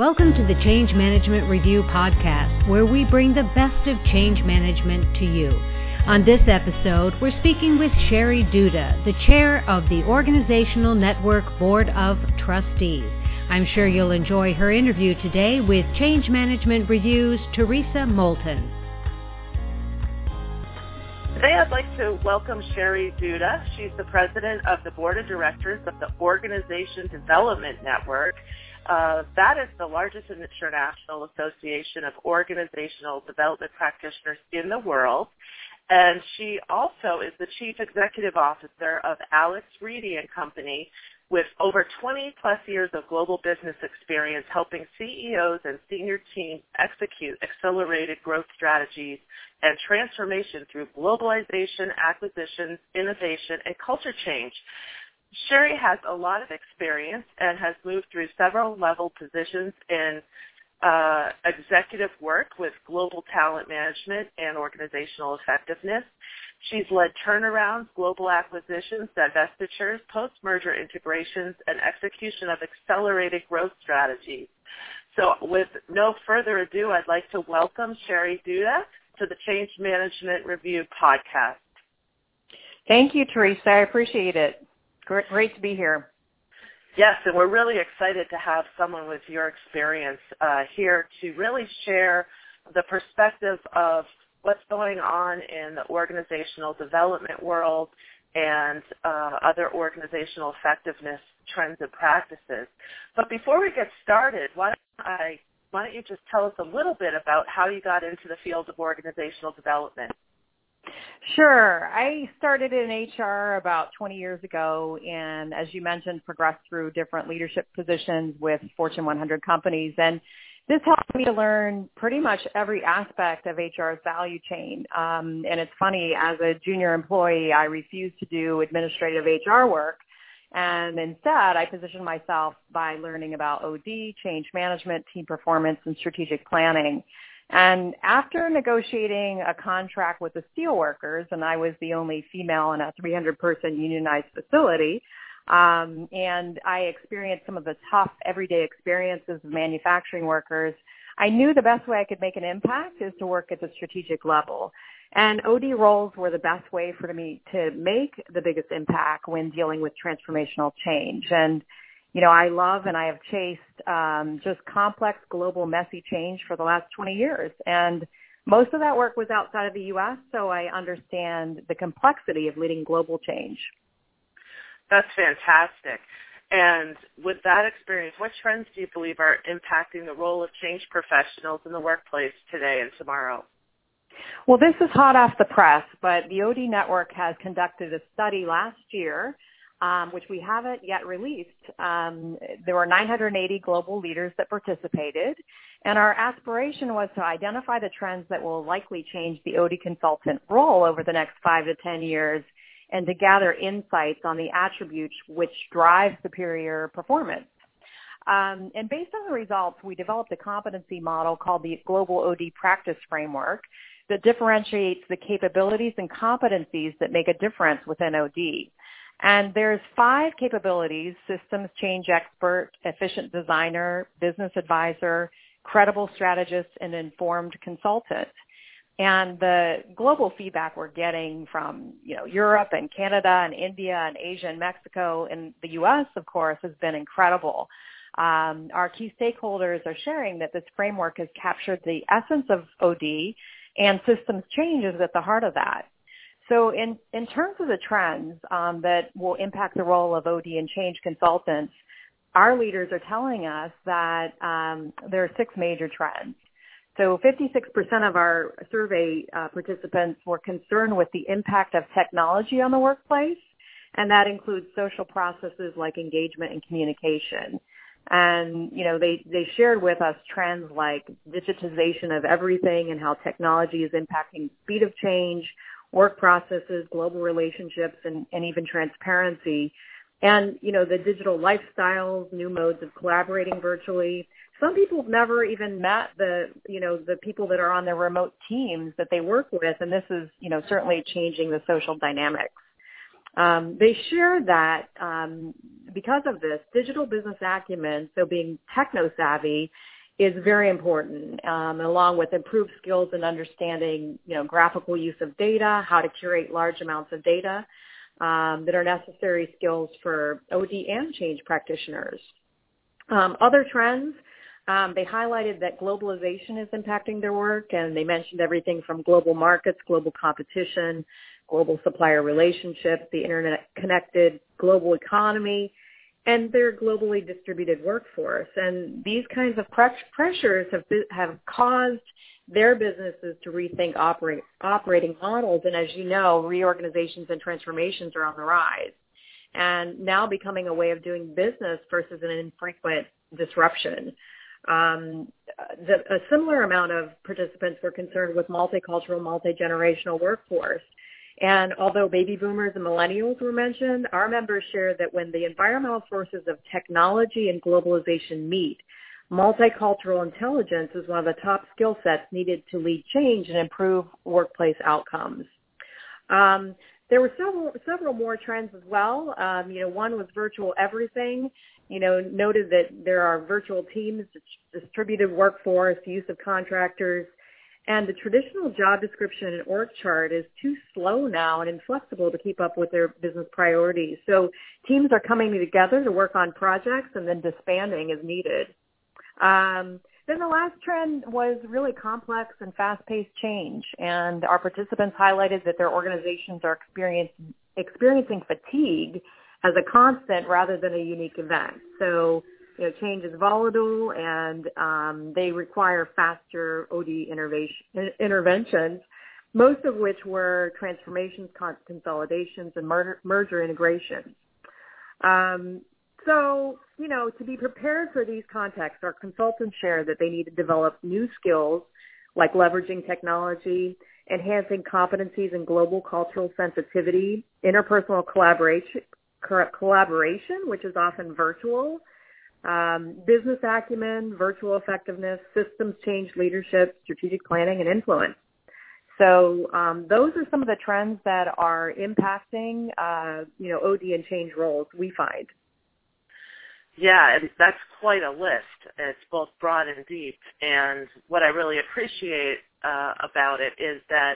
Welcome to the Change Management Review podcast, where we bring the best of change management to you. On this episode, we're speaking with Sherry Duda, the chair of the Organizational Network Board of Trustees. I'm sure you'll enjoy her interview today with Change Management Review's Theresa Moulton. Today I'd like to welcome Sherry Duda. She's the president of the board of directors of the Organization Development Network. Uh, that is the largest international association of organizational development practitioners in the world. And she also is the chief executive officer of Alex Reidy and Company with over 20 plus years of global business experience helping CEOs and senior teams execute accelerated growth strategies and transformation through globalization, acquisitions, innovation, and culture change. Sherry has a lot of experience and has moved through several level positions in uh, executive work with global talent management and organizational effectiveness. She's led turnarounds, global acquisitions, divestitures, post-merger integrations, and execution of accelerated growth strategies. So with no further ado, I'd like to welcome Sherry Duda to the Change Management Review podcast. Thank you, Theresa. I appreciate it. Great, great to be here. Yes, and we're really excited to have someone with your experience uh, here to really share the perspective of what's going on in the organizational development world and uh, other organizational effectiveness trends and practices. But before we get started, why don't I why don't you just tell us a little bit about how you got into the field of organizational development? Sure. I started in HR about 20 years ago and as you mentioned progressed through different leadership positions with Fortune 100 companies and this helped me to learn pretty much every aspect of HR's value chain. Um, and it's funny, as a junior employee, I refused to do administrative HR work. And instead, I positioned myself by learning about OD, change management, team performance, and strategic planning. And after negotiating a contract with the steelworkers, and I was the only female in a 300-person unionized facility, um, and I experienced some of the tough everyday experiences of manufacturing workers, I knew the best way I could make an impact is to work at the strategic level. And OD roles were the best way for me to make the biggest impact when dealing with transformational change. And you know, I love and I have chased um, just complex, global, messy change for the last 20 years. And most of that work was outside of the U.S., so I understand the complexity of leading global change. That's fantastic. And with that experience, what trends do you believe are impacting the role of change professionals in the workplace today and tomorrow? Well, this is hot off the press, but the OD Network has conducted a study last year um, which we haven't yet released. Um, there were 980 global leaders that participated, and our aspiration was to identify the trends that will likely change the OD consultant role over the next five to 10 years and to gather insights on the attributes which drive superior performance. Um, and based on the results, we developed a competency model called the Global OD Practice Framework that differentiates the capabilities and competencies that make a difference within OD. And there's five capabilities, systems change expert, efficient designer, business advisor, credible strategist, and informed consultant. And the global feedback we're getting from, you know, Europe and Canada and India and Asia and Mexico and the U.S., of course, has been incredible. Um, our key stakeholders are sharing that this framework has captured the essence of OD and systems change is at the heart of that. So in, in terms of the trends um, that will impact the role of OD and change consultants, our leaders are telling us that um, there are six major trends. So 56% of our survey uh, participants were concerned with the impact of technology on the workplace, and that includes social processes like engagement and communication. And, you know, they, they shared with us trends like digitization of everything and how technology is impacting speed of change, work processes, global relationships, and, and even transparency. And, you know, the digital lifestyles, new modes of collaborating virtually. Some people have never even met the, you know, the people that are on their remote teams that they work with, and this is, you know, certainly changing the social dynamics. Um, they share that um, because of this, digital business acumen, so being techno savvy, is very important, um, along with improved skills in understanding, you know, graphical use of data, how to curate large amounts of data um, that are necessary skills for OD and change practitioners. Um, other trends, um, they highlighted that globalization is impacting their work, and they mentioned everything from global markets, global competition, global supplier relationships, the internet-connected global economy, and their globally distributed workforce. And these kinds of pressures have, have caused their businesses to rethink operate, operating models. And as you know, reorganizations and transformations are on the rise and now becoming a way of doing business versus an infrequent disruption. Um, the, a similar amount of participants were concerned with multicultural, multi-generational workforce. And although baby boomers and millennials were mentioned, our members shared that when the environmental forces of technology and globalization meet, multicultural intelligence is one of the top skill sets needed to lead change and improve workplace outcomes. Um, there were several several more trends as well. Um, you know, one was virtual everything. You know, noted that there are virtual teams, distributed workforce, use of contractors, and the traditional job description and org chart is too slow now and inflexible to keep up with their business priorities. So teams are coming together to work on projects and then disbanding as needed. Um, then the last trend was really complex and fast-paced change, and our participants highlighted that their organizations are experiencing fatigue as a constant rather than a unique event. So, you know, change is volatile, and um, they require faster OD interventions, most of which were transformations, consolidations, and merger, merger integrations. Um, so, you know, to be prepared for these contexts, our consultants share that they need to develop new skills like leveraging technology, enhancing competencies in global cultural sensitivity, interpersonal collaboration, collaboration, which is often virtual, um, business acumen, virtual effectiveness, systems change leadership, strategic planning, and influence. So um, those are some of the trends that are impacting, uh, you know, OD and change roles we find. Yeah, and that's quite a list. It's both broad and deep. And what I really appreciate uh, about it is that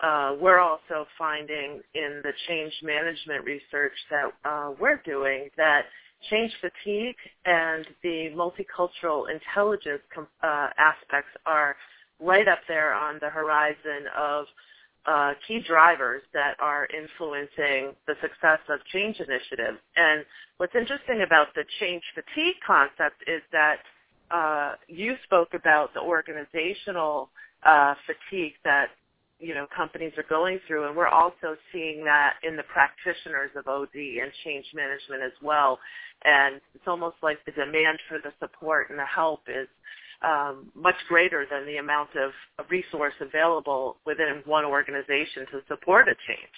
uh, we're also finding in the change management research that uh, we're doing that change fatigue and the multicultural intelligence uh, aspects are right up there on the horizon of uh, key drivers that are influencing the success of change initiatives. And what's interesting about the change fatigue concept is that uh, you spoke about the organizational uh, fatigue that you know companies are going through, and we're also seeing that in the practitioners of OD and change management as well. And it's almost like the demand for the support and the help is um, much greater than the amount of resource available within one organization to support a change.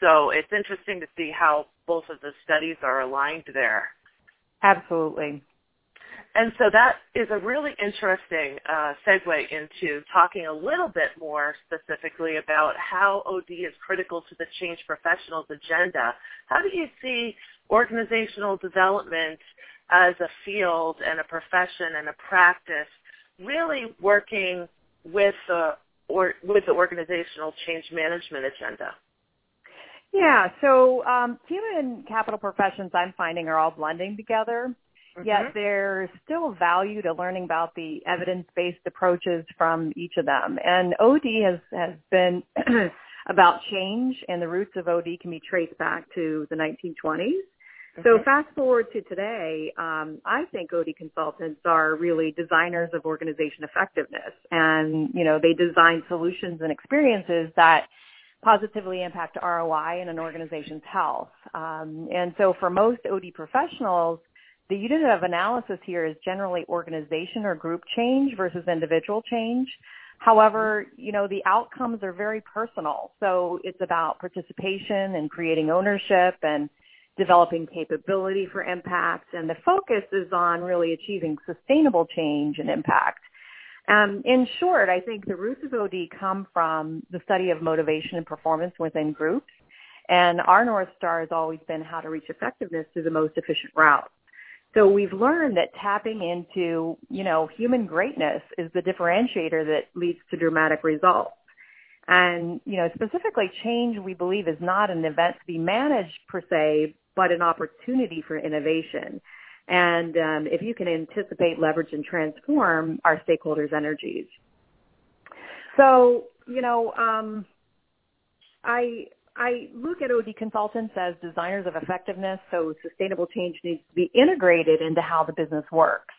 So it's interesting to see how both of the studies are aligned there. Absolutely. And so that is a really interesting uh, segue into talking a little bit more specifically about how OD is critical to the change professionals agenda. How do you see organizational development as a field and a profession and a practice really working with the or with the organizational change management agenda? Yeah, so um, human capital professions I'm finding are all blending together. Mm-hmm. Yet there's still value to learning about the evidence-based approaches from each of them. And OD has, has been about change, and the roots of OD can be traced back to the 1920s. So fast forward to today, um, I think OD consultants are really designers of organization effectiveness, and you know they design solutions and experiences that positively impact ROI in an organization's health. Um, and so for most OD professionals, the unit of analysis here is generally organization or group change versus individual change. However, you know, the outcomes are very personal. So it's about participation and creating ownership and developing capability for impact, and the focus is on really achieving sustainable change and impact. Um, in short, I think the roots of OD come from the study of motivation and performance within groups, And our North Star has always been how to reach effectiveness through the most efficient route. So we've learned that tapping into, you know, human greatness is the differentiator that leads to dramatic results. And, you know, specifically change, we believe, is not an event to be managed per se, but an opportunity for innovation. And um, if you can anticipate, leverage, and transform our stakeholders' energies. So, you know, um, I I look at OD consultants as designers of effectiveness, so sustainable change needs to be integrated into how the business works.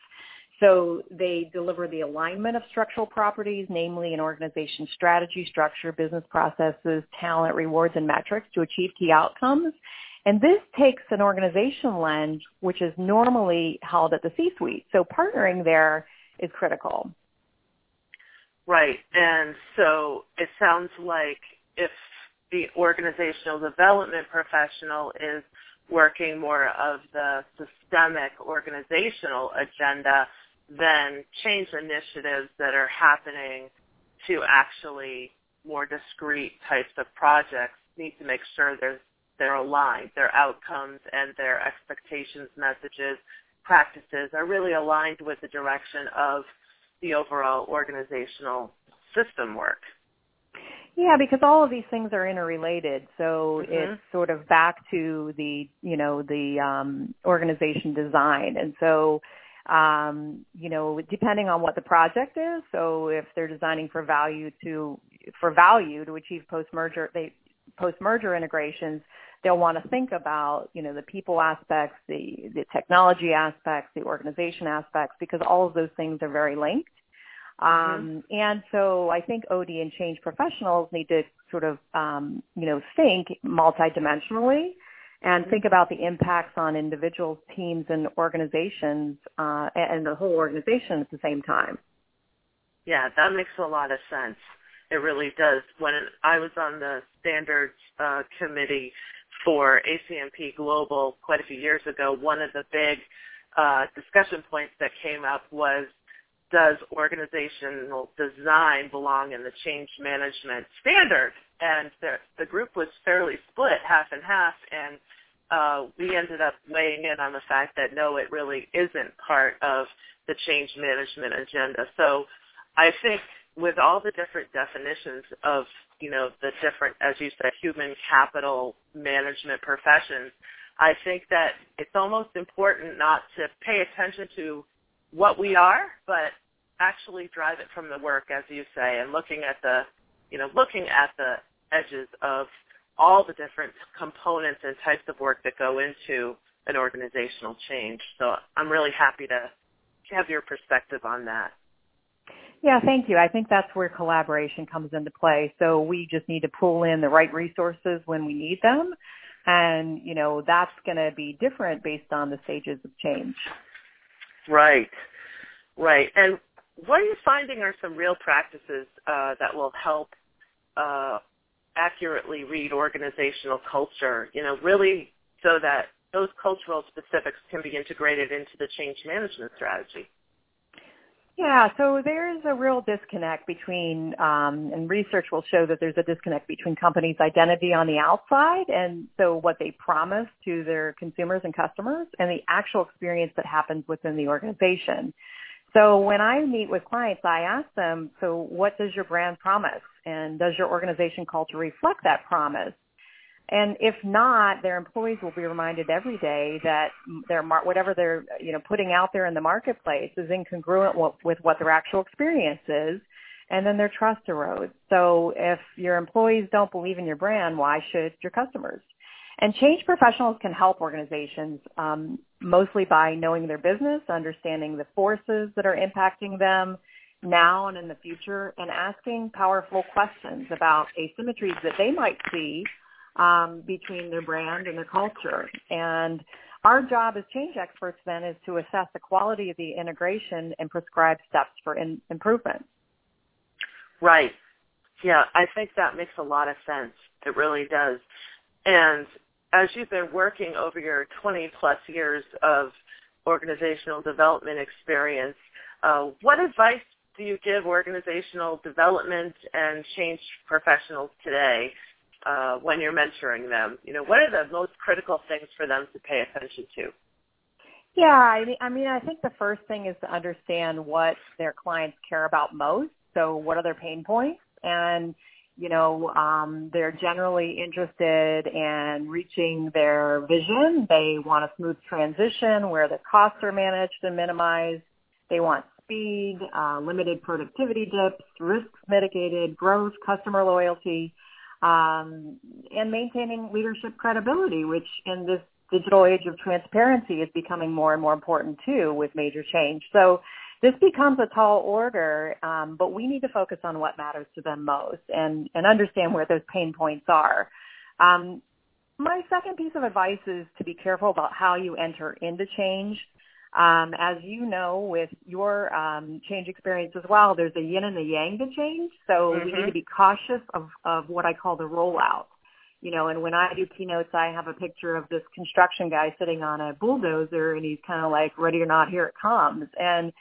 So they deliver the alignment of structural properties, namely an organization strategy, structure, business processes, talent, rewards, and metrics to achieve key outcomes. And this takes an organization lens, which is normally held at the C-suite. So partnering there is critical. Right. And so it sounds like if the organizational development professional is working more of the systemic organizational agenda than change initiatives that are happening to actually more discrete types of projects need to make sure they're, they're aligned. Their outcomes and their expectations, messages, practices are really aligned with the direction of the overall organizational system work. Yeah, because all of these things are interrelated. So mm-hmm. it's sort of back to the, you know, the um, organization design. And so, um, you know, depending on what the project is, so if they're designing for value to, for value to achieve post-merger, they, post-merger integrations, they'll want to think about, you know, the people aspects, the, the technology aspects, the organization aspects, because all of those things are very linked. Mm-hmm. Um, and so I think OD and change professionals need to sort of, um, you know, think multidimensionally and mm-hmm. think about the impacts on individuals, teams, and organizations, uh, and the whole organization at the same time. Yeah, that makes a lot of sense. It really does. When I was on the standards uh, committee for ACMP Global quite a few years ago, one of the big uh, discussion points that came up was does organizational design belong in the change management standard? And the, the group was fairly split, half and half, and uh, we ended up weighing in on the fact that no, it really isn't part of the change management agenda. So I think with all the different definitions of, you know, the different, as you said, human capital management professions, I think that it's almost important not to pay attention to what we are, but actually drive it from the work, as you say, and looking at the, you know, looking at the edges of all the different components and types of work that go into an organizational change. So I'm really happy to have your perspective on that. Yeah, thank you. I think that's where collaboration comes into play. So we just need to pull in the right resources when we need them. And, you know, that's going to be different based on the stages of change. Right. Right. And what are you finding are some real practices uh, that will help uh, accurately read organizational culture, you know, really so that those cultural specifics can be integrated into the change management strategy? Yeah, so there's a real disconnect between, um, and research will show that there's a disconnect between companies' identity on the outside and so what they promise to their consumers and customers and the actual experience that happens within the organization. So when I meet with clients, I ask them, so what does your brand promise? And does your organization culture reflect that promise? And if not, their employees will be reminded every day that their whatever they're you know putting out there in the marketplace is incongruent with what their actual experience is, and then their trust erodes. So if your employees don't believe in your brand, why should your customers? And change professionals can help organizations um, mostly by knowing their business, understanding the forces that are impacting them now and in the future, and asking powerful questions about asymmetries that they might see um, between their brand and their culture. And our job as change experts then is to assess the quality of the integration and prescribe steps for in- improvement. Right. Yeah, I think that makes a lot of sense. It really does. And as you've been working over your 20 plus years of organizational development experience, uh, what advice do you give organizational development and change professionals today uh, when you're mentoring them? You know, what are the most critical things for them to pay attention to? Yeah, I mean, I mean, I think the first thing is to understand what their clients care about most. So, what are their pain points? And you know, um, they're generally interested in reaching their vision. They want a smooth transition where the costs are managed and minimized. They want speed, uh, limited productivity dips, risks mitigated, growth, customer loyalty, um, and maintaining leadership credibility, which in this digital age of transparency is becoming more and more important too with major change. So this becomes a tall order, um, but we need to focus on what matters to them most and, and understand where those pain points are. Um, my second piece of advice is to be careful about how you enter into change. Um, as you know, with your um, change experience as well, there's a yin and a yang to change. So mm-hmm. we need to be cautious of, of what I call the rollout. You know, and when I do keynotes, I have a picture of this construction guy sitting on a bulldozer, and he's kind of like, "Ready or not, here it comes." And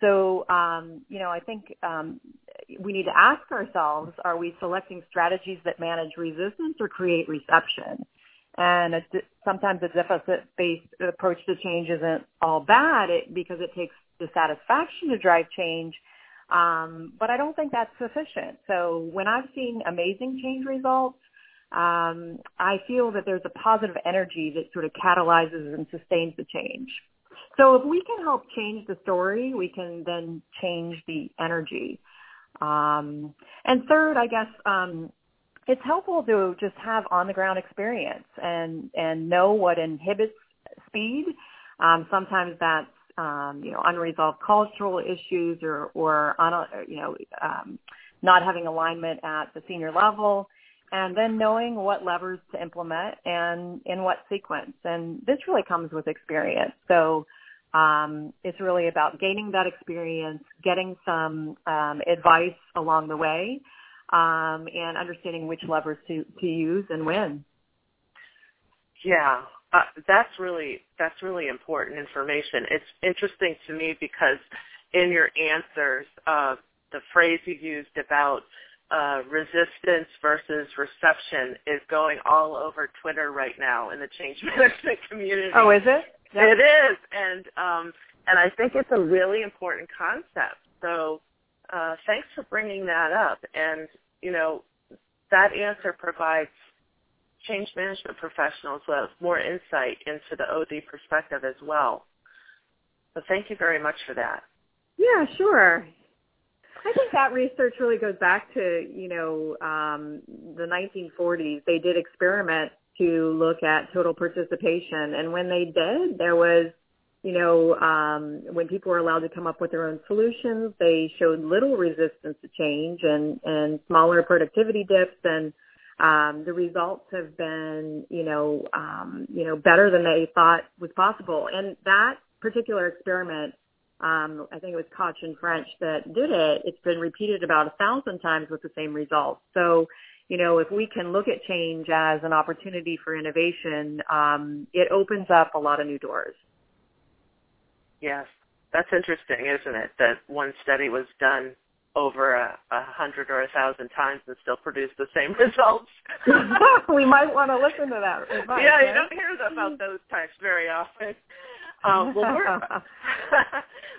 so, um, you know, I think um, we need to ask ourselves: Are we selecting strategies that manage resistance or create reception? And sometimes a deficit-based approach to change isn't all bad it, because it takes dissatisfaction to drive change. Um, but I don't think that's sufficient. So when I've seen amazing change results, um, I feel that there's a positive energy that sort of catalyzes and sustains the change. So if we can help change the story, we can then change the energy. Um, and third, I guess um, it's helpful to just have on the ground experience and and know what inhibits speed. Um, sometimes that's um, you know unresolved cultural issues or or you know um, not having alignment at the senior level, and then knowing what levers to implement and in what sequence. And this really comes with experience. So. Um, it's really about gaining that experience, getting some um, advice along the way, um, and understanding which levers to, to use and when. Yeah, uh, that's really that's really important information. It's interesting to me because in your answers, uh, the phrase you used about uh, resistance versus reception is going all over Twitter right now in the change management community. Oh, is it? It is, and um, and I think it's a really important concept. So uh, thanks for bringing that up. And you know, that answer provides change management professionals with more insight into the OD perspective as well. So thank you very much for that. Yeah, sure. I think that research really goes back to, you know, um, the 1940s. They did experiments to look at total participation. And when they did, there was you know, um, when people were allowed to come up with their own solutions, they showed little resistance to change and, and smaller productivity dips and um, the results have been, you know, um, you know, better than they thought was possible. And that particular experiment, um, I think it was Coch and French that did it. It's been repeated about a thousand times with the same results. So, you know, if we can look at change as an opportunity for innovation, um, it opens up a lot of new doors. Yes, that's interesting, isn't it? That one study was done over a, a hundred or a thousand times and still produced the same results. we might want to listen to that. Advice, yeah, right? you don't hear about those types very often. Um, well, we're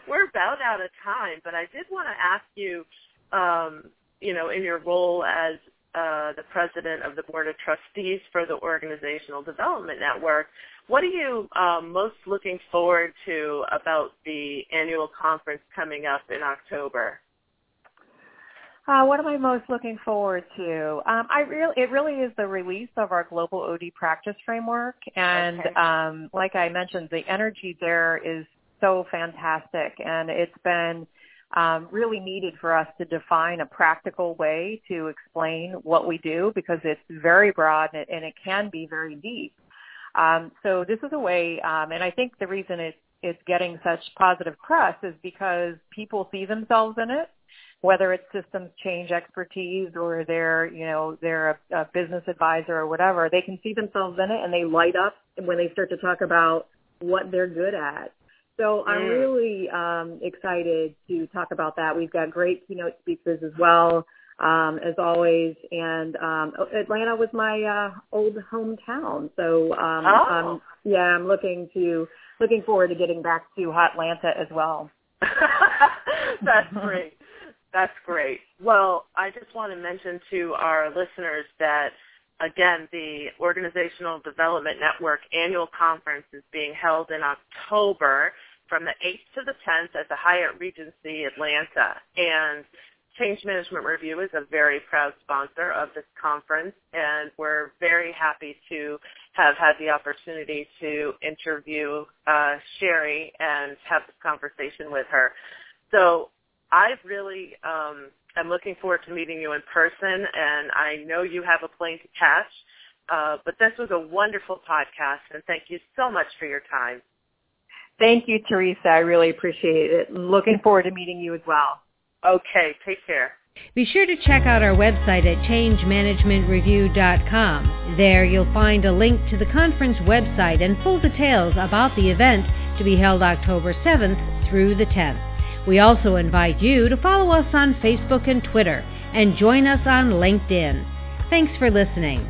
we're about out of time, but I did want to ask you, um, you know, in your role as uh, the president of the board of trustees for the Organizational Development Network, what are you um, most looking forward to about the annual conference coming up in October? Uh, what am I most looking forward to? Um, I really, it really is the release of our global OD practice framework, and okay. um, like I mentioned, the energy there is so fantastic, and it's been um, really needed for us to define a practical way to explain what we do because it's very broad and it, and it can be very deep. Um, so this is a way, um, and I think the reason it, it's getting such positive press is because people see themselves in it, whether it's systems change expertise or they're, you know, they're a, a business advisor or whatever. They can see themselves in it and they light up when they start to talk about what they're good at. So I'm really um, excited to talk about that. We've got great keynote speakers as well. Um, as always. And um, Atlanta was my uh, old hometown, so um, oh. um, yeah, I'm looking to looking forward to getting back to Hot Atlanta as well. That's great. That's great. Well, I just want to mention to our listeners that again, the Organizational Development Network annual conference is being held in October from the 8th to the 10th at the Hyatt Regency Atlanta. And Change Management Review is a very proud sponsor of this conference, and we're very happy to have had the opportunity to interview uh, Sherry and have this conversation with her. So I really um, am looking forward to meeting you in person, and I know you have a plane to catch. Uh, but this was a wonderful podcast, and thank you so much for your time. Thank you, Theresa. I really appreciate it. Looking forward to meeting you as well. Okay, take care. Be sure to check out our website at changemanagementreview.com. There you'll find a link to the conference website and full details about the event to be held October 7th through the 10th. We also invite you to follow us on Facebook and Twitter and join us on LinkedIn. Thanks for listening.